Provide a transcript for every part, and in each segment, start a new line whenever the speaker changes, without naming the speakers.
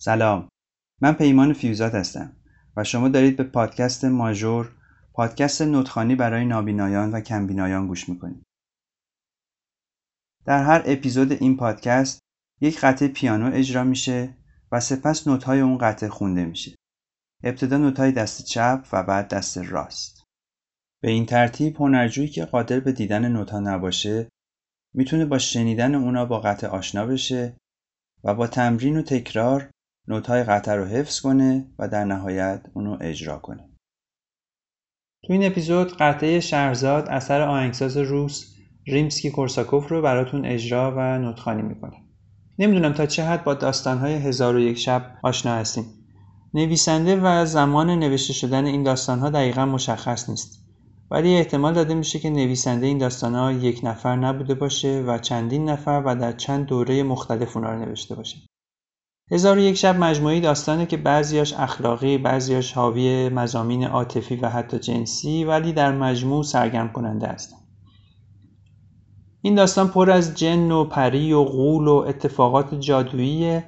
سلام. من پیمان فیوزات هستم و شما دارید به پادکست ماژور پادکست نوتخانی برای نابینایان و کمبینایان گوش می‌کنید. در هر اپیزود این پادکست یک قطعه پیانو اجرا میشه و سپس نوتهای اون قطعه خونده میشه. ابتدا نوتهای دست چپ و بعد دست راست. به این ترتیب هنرجویی که قادر به دیدن نوتها نباشه می‌تونه با شنیدن اونا با قطعه آشنا بشه و با تمرین و تکرار نوتهای قطعه رو حفظ کنه و در نهایت اونو اجرا کنه. تو این اپیزود قطعه شهرزاد اثر آهنگساز روس ریمسکی کورساکوف رو براتون اجرا و نوتخانی می‌کنه. نمی‌دونم تا چه حد با داستانهای هزار و یک شب آشنا هستیم. نویسنده و زمان نوشته شدن این داستانها دقیقا مشخص نیست. ولی احتمال داده میشه که نویسنده این داستانها یک نفر نبوده باشه و چندین نفر و در چند دوره مختلف اونا رو نوشته باشه. هزار یک شب مجموعی داستانه که بعضیاش اخلاقی بعضیاش حاوی مزامین عاطفی و حتی جنسی ولی در مجموع سرگرم کننده هستن این داستان پر از جن و پری و غول و اتفاقات جادوییه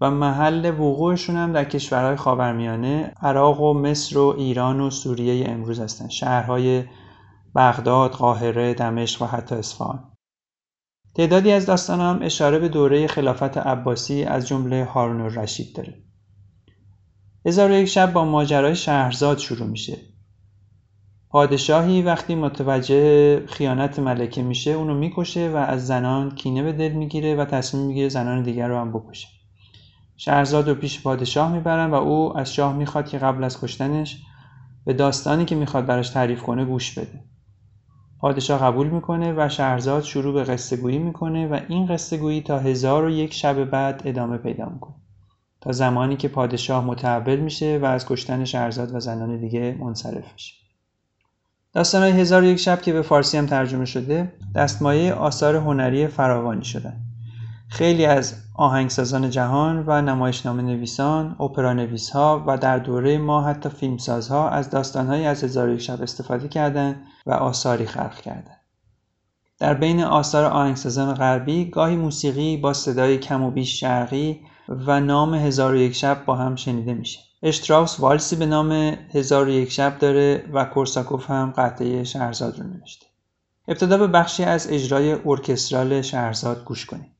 و محل وقوعشون هم در کشورهای خاورمیانه عراق و مصر و ایران و سوریه امروز هستن. شهرهای بغداد، قاهره، دمشق و حتی اصفهان. تعدادی از داستان هم اشاره به دوره خلافت عباسی از جمله هارون الرشید داره. هزار یک شب با ماجرای شهرزاد شروع میشه. پادشاهی وقتی متوجه خیانت ملکه میشه اونو می‌کشه و از زنان کینه به دل می‌گیره و تصمیم می‌گیره زنان دیگر رو هم بکشه. شهرزاد رو پیش پادشاه می‌برن و او از شاه می‌خواد که قبل از کشتنش به داستانی که می‌خواد براش تعریف کنه گوش بده. پادشاه قبول می‌کنه و شهرزاد شروع به قصه گویی می‌کنه و این قصه گویی تا هزار و یک شب بعد ادامه پیدا می‌کنه. تا زمانی که پادشاه متحول میشه و از کشتن شهرزاد و زنان دیگه منصرف میشه. داستان هزار و یک شب که به فارسی هم ترجمه شده دستمایه آثار هنری فراوانی شدن. خیلی از آهنگسازان جهان و نمایشنامه نویسان، اپرا نویس ها و در دوره ما حتی فیلمسازها از داستانهایی از هزار یک شب استفاده کردند و آثاری خلق کردند. در بین آثار آهنگسازان غربی گاهی موسیقی با صدای کم و بیش شرقی و نام هزار و یک شب با هم شنیده میشه. اشتراوس والسی به نام هزار و یک شب داره و کورساکوف هم قطعه شهرزاد رو نوشته. ابتدا به بخشی از اجرای ارکسترال شهرزاد گوش کنیم.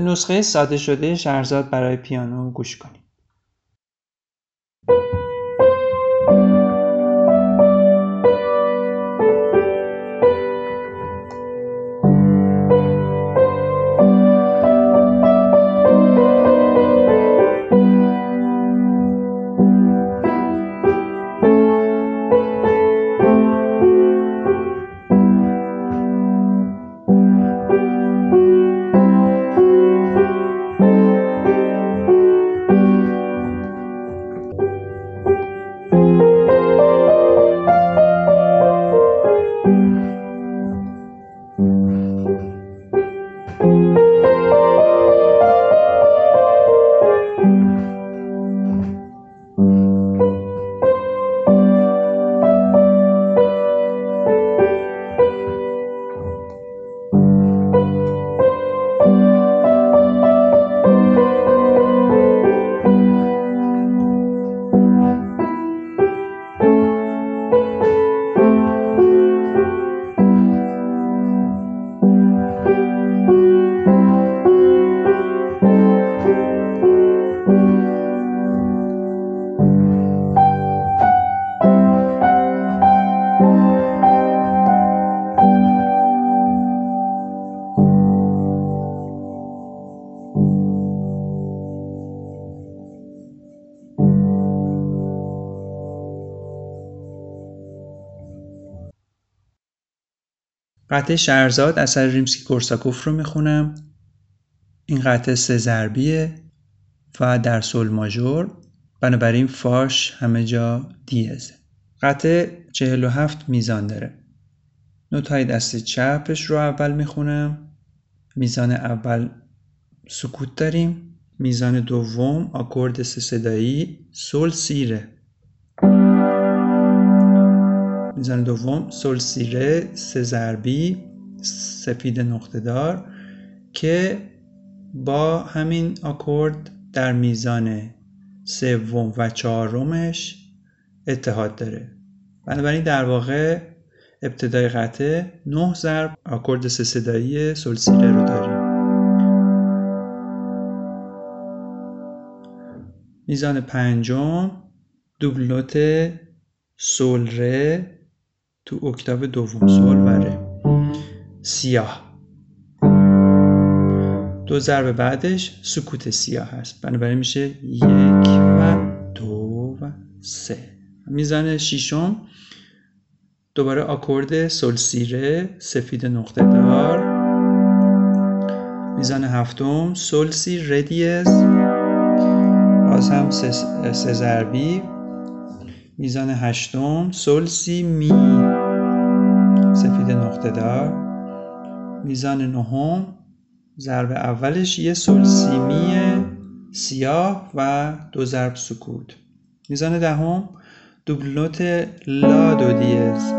به نسخه ساده شده شهرزاد برای پیانو گوش کنید. قطعه شهرزاد اثر ریمسکی کورساکوف رو می‌خونم. این قطعه سه ضربیه و در سل ماژور. بنابراین فاش همه جا دیزه قطعه 47 میزان داره. نوتای دست چپش رو اول می‌خونم. میزان اول سکوت داریم. میزان دوم آکورد سه صدایی. سل سیره. میزان دوم سل سیره سه ضربی سفید نقطه دار که با همین آکورد در میزان سوم و چهارمش اتحاد داره. بنابراین در واقع ابتدای قطعه نه ضرب آکورد سه صدایی سل سیره رو داریم میزان پنجم دوبلوت سول ره تو اکتاو دوم سول و ره سیاه. دو ضرب بعدش سکوت سیاه هست. بنابراین میشه یک و دو و سه. میزان شیشم دوباره آکورد سل سیره سفید نقطه دار. میزان هفتم. سل سی ردیز باز هم سه ضربی. میزان هشتم. سل سی می. سفید نقطه دار میزان نهم. ضرب اولش یه سل سی می سیاه و دو ضرب سکوت. میزان دهم. دوبلوت لا دو دیز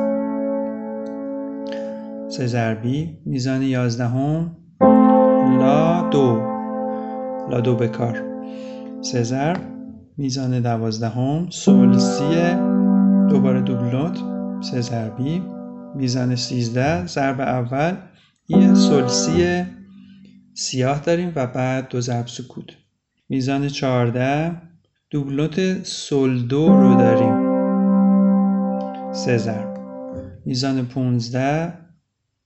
سه ضربی. میزان یازدهم. لا دو. لا دو بکار سه ضرب. میزان دوازدهم سولسی دوباره دوبلوت سه ضربی. میزان سیزده ضرب اول. یه سلسی سیاه داریم و بعد دو ضرب سکوت. میزان چهارده دوبلوت سلدو رو داریم. سه ضرب. میزان پونزده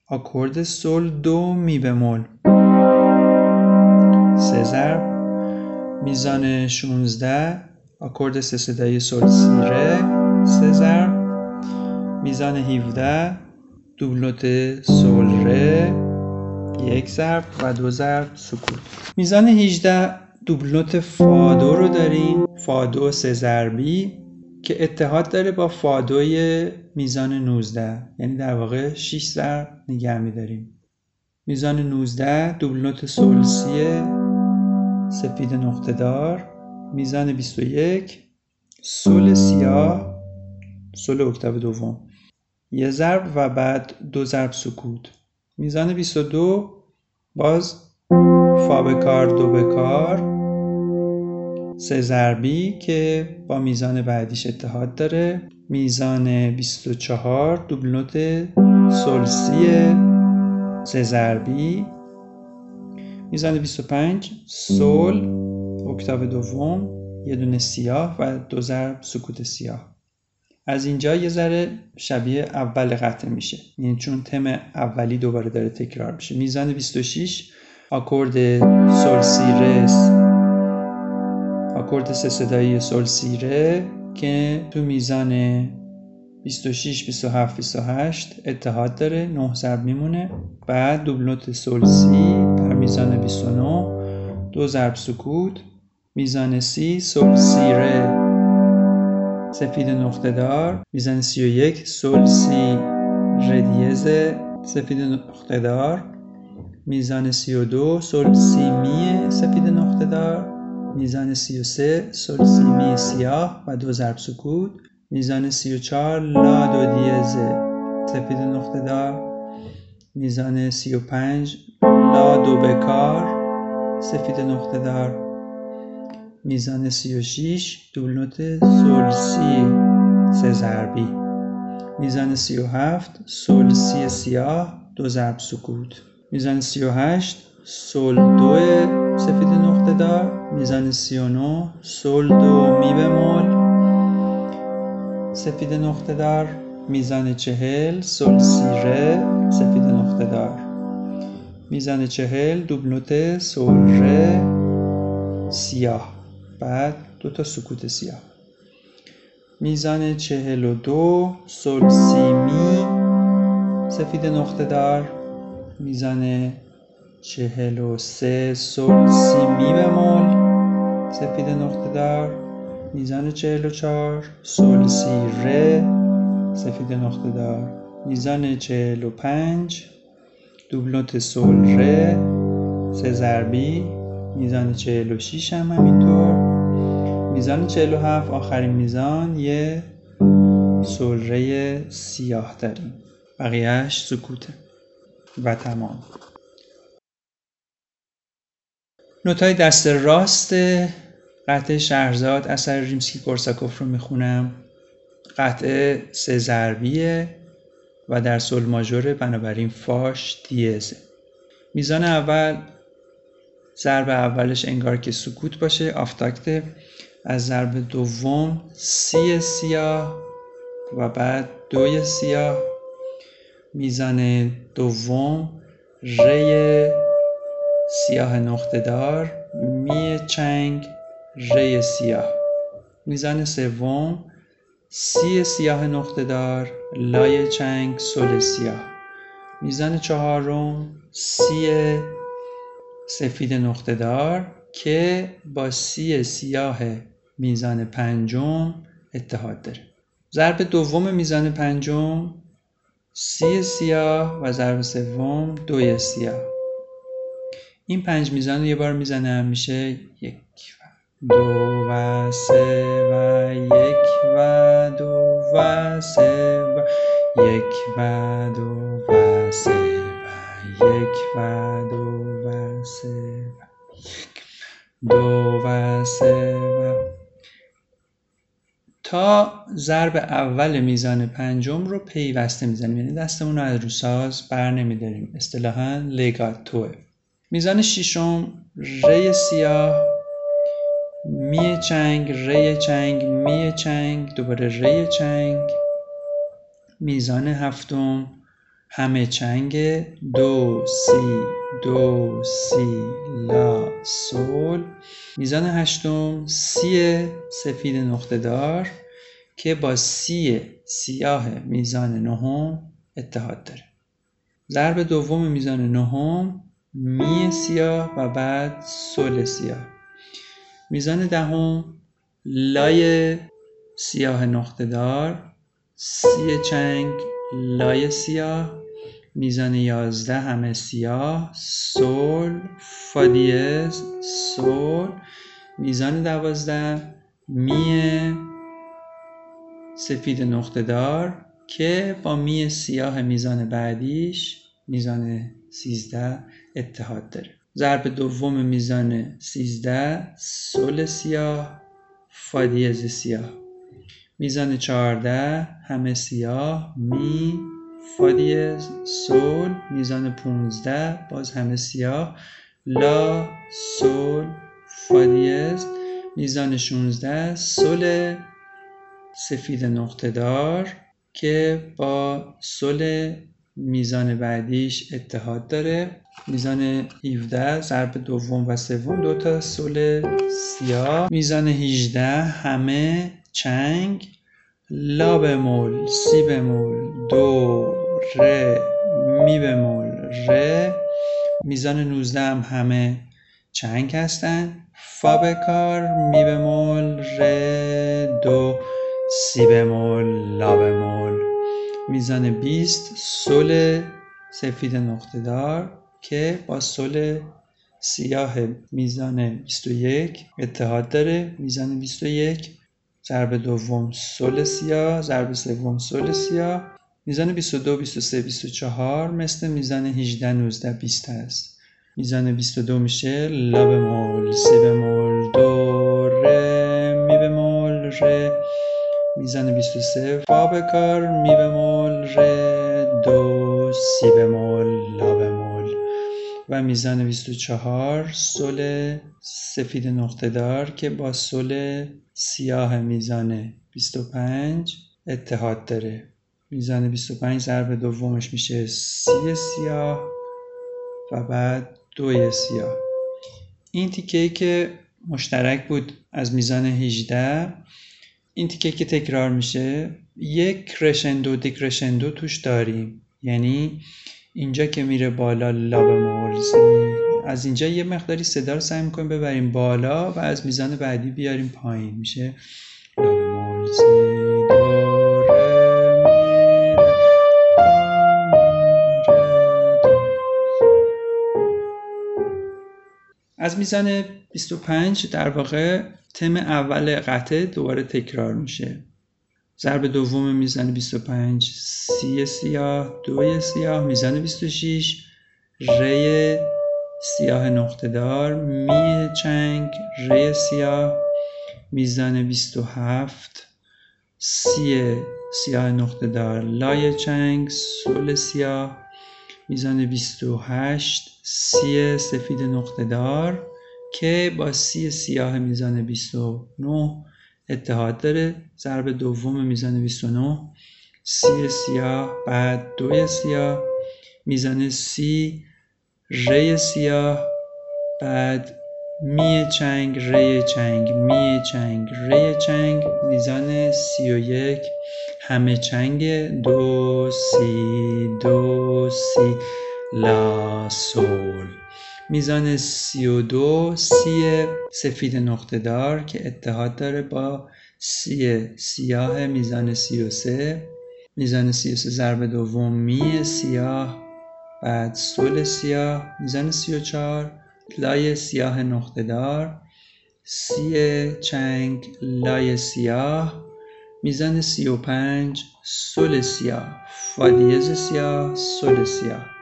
آکورد سل دو می بمول سه ضرب. میزان 16 آکورد سه صدایی سل سی ره سه ضرب میزان 17 دوبلوت سل ره یک ضرب و دو ضرب سکوت. میزان 18 دوبلوت فادو رو داریم. فادو سه ضربی که اتحاد داره با فادوی میزان 19 یعنی در واقع 6 ضرب نگه میداریم. میزان 19 دوبلوت سلسیه سپید نقطه دار میزان 21 سل سیاه سل اکتاو دوم. یه ضرب و بعد دو ضرب سکوت. میزان 22 باز فا بکار دو بکار سه ضربی که با میزان بعدیش اتحاد داره. میزان 24 دوبلوت سلسی سه ضربی. میزان 25 سول اکتاو دوم یه دونه سیاه و دو ضرب سکوت سیاه. از اینجا یه ذره شبیه اول قطعه میشه. یعنی چون تم اولی دوباره داره تکرار میشه. میزان 26 آکورد سول سی آکورد سه صدایی سول سیره که تو میزان 26 27 28 اتحاد داره 9 ضرب میمونه. بعد دوبلوت سول سی میزان 29 دو ضرب سکوت میزان سی سول سی ره سفید نقطه دار میزان 31 سول سی ردیز سفید نقطه دار میزان 32 سول سی می سفید نقطه دار میزان 33 سول سی می سیاه و دو ضرب سکوت میزان 34 لا دو دیزه. سفید نقطه دار میزان 35 لا دو بکار سفید نقطه دار. میزان 36 دولنوت سول سی سه ضربی. میزان 37 سول سی سیاه دو ضرب سکوت. میزان 38 سول دو سفید نقطه دار. میزان 39 سول دو می بمول سفید نقطه دار. میزان چهل سل نقطه دار میزان چهل دوبلوت سل ره سیاه. بعد دو تا سکوت سیاه. میزان چهل و دو سل سی می سفید نقطه دار. میزان چهل و سه سل سی می بمول سفید نقطه دار. میزان چهل و چهار سل سی ره. سفید نقطه دار. میزان چهل و پنج. دوبلوت سل ره سه ضربی میزان چهل و شیش هم همینطور. میزان چهل و هفت آخرین میزان یه سلره سیاه داریم. بقیهش سکوته و تمام. نوتای دست راست قطعه شهرزاد اثر ریمسکی کورساکوف رو می‌خونم. قطعه سه ضربیه. و در سل ماژوره بنابراین فاش دیزه میزان اول ضرب اولش انگار که سکوت باشه. آفتاکته از ضرب دوم سی سیاه و بعد دوی سیاه. میزان دوم ری سیاه نقطه دار. می چنگ ری سیاه. میزان سوم سی سیاه نقطه دار لای چنگ سل سیاه. میزان چهارم سی سفید نقطه دار که با سی سیاه میزان پنجم اتحاد داره. ضرب دوم میزان پنجم سی سیاه و ضرب سوم دوی سیاه. این پنج میزان رو یه بار می‌زنم میشه یک دو و سه و یک و دو و سه و یک و دو و سه و یک و دو و سه و یک دو و سه و تا ضرب اول میزان پنجم رو پیوسته می‌زنیم. یعنی دستمون رو از رو ساز بر نمیداریم. اصطلاحا لگاتوه میزان ششم ری سیاه می چنگ ری چنگ می چنگ دوباره ری چنگ. میزان هفتم همه چنگ. دو سی دو سی لا سول. میزان هشتم سی سفید نقطه دار که با سی سیاه میزان نهم اتحاد داره. ضرب دوم میزان نهم می سیاه و بعد سل سیاه. میزان دهم لای سیاه نقطه دار سی چنگ لای سیاه میزان یازده همه سیاه سول فا دیز سول میزان دوازده می سفید نقطه دار که با می سیاه میزان بعدیش میزان سیزده اتحاد داره. ضرب دوم میزان سیزده سل سیاه فا دیز سیاه. میزان چهارده همه سیاه می فا دیز سول میزان پونزده باز همه سیاه. لا سول فا دیز میزان شونزده سل سفید نقطه دار که با سل میزان بعدیش اتحاد داره. میزان 17 ضرب دوم و سوم دو تا سل سیاه. میزان 18 همه چنگ. لا بمول سی بمول دو ر می بمول ر میزان 19 هم همه چنگ هستن. فا بکار می بمول ر دو سی بمول لا بمول. میزان 20 سل سفید نقطه دار که با سل سیاه میزان 21 اتحاد داره. میزان 21 ضرب دوم سل سیاه ضرب سوم سل سیاه. میزان 22 23 24 مثل میزان 18 19 20 هست. میزان 22 میشه لا بمول سی بمول دو ره می بمول ره. میزان 23 فا بکار می بمول ره دو سی بمول لا بمول. و میزان 24 سل سفید نقطه دار که با سل سیاه میزان 25 اتحاد داره. میزان 25 ضرب دومش میشه سی سیاه و بعد دوی سیاه. این تیکه که مشترک بود از میزان 18 این تیکه که تکرار میشه یک کرشندو دیکرشندو توش داریم یعنی اینجا که میره بالا لا بمول سی از اینجا یه مقداری صدا رو سعی می‌کنیم ببریم بالا و از میزان بعدی بیاریم پایین میشه لا بمول سی دو ره می ره دو. از میزان 25 در واقع تم اول قطعه دوباره تکرار میشه. ضرب دوم میزان 25 سی سیاه دو سیاه میزان 26 ری سیاه نقطه دار می چنگ ری سیاه میزان 27 سی سیاه نقطه دار لای چنگ سول سیاه میزان 28 سی سفید نقطه دار. که با سی سیاه میزان 29 اتحاد داره ضرب دوم میزان 29 سی سیاه بعد دو سیاه میزان سی ری سیاه بعد می چنگ ری چنگ می چنگ ری چنگ میزان سی و یک همه چنگ دو سی دو سی لا سول. میزان سی و دو سی سفید نقطه دار که اتحاد داره با سی سیاه میزان سی و سه. میزان سی و سه ضرب دوم می سیاه بعد سول سیاه میزان سی و چار لای سیاه نقطه دار. سی چنگ لای سیاه میزان سی و پنج سول سیاه. فادیز سیاه سول سیاه.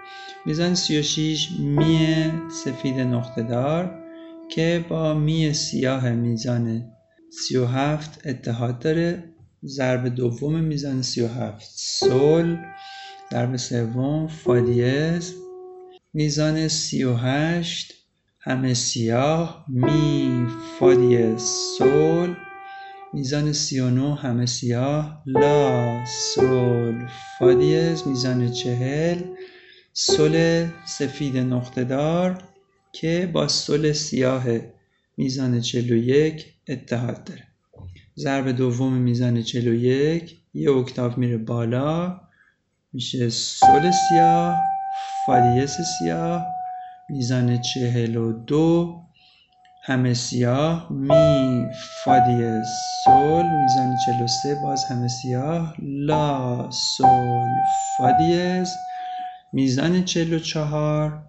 میزان 36 می سفید نقطه دار که با می سیاه میزان 37 اتحاد داره. ضرب دوم میزان 37 سول ضرب سوم فادیز میزان 38 همه سیاه می فادیز سول میزان 39 همه سیاه لا سول فادیز میزان 40 سل سفید نقطه دار که با سل سیاه میزان 41 اتحاد داره. ضرب دوم میزان 41 یه اکتاف میره بالا میشه سل سیاه فادیس سیاه میزان 42 همه سیاه می فادیس سول میزان 43 باز همه سیاه لا سول فادیس. میزان 44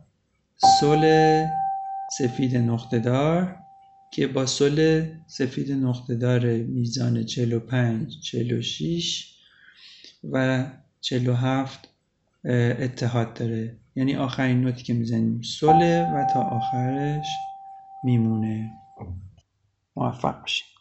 سل سفید نقطه دار که با سل سفید نقطه دار میزان 45 46 و 47 اتحاد داره. یعنی آخرین نوتی که می‌زنیم سله و تا آخرش میمونه. موفق باشید.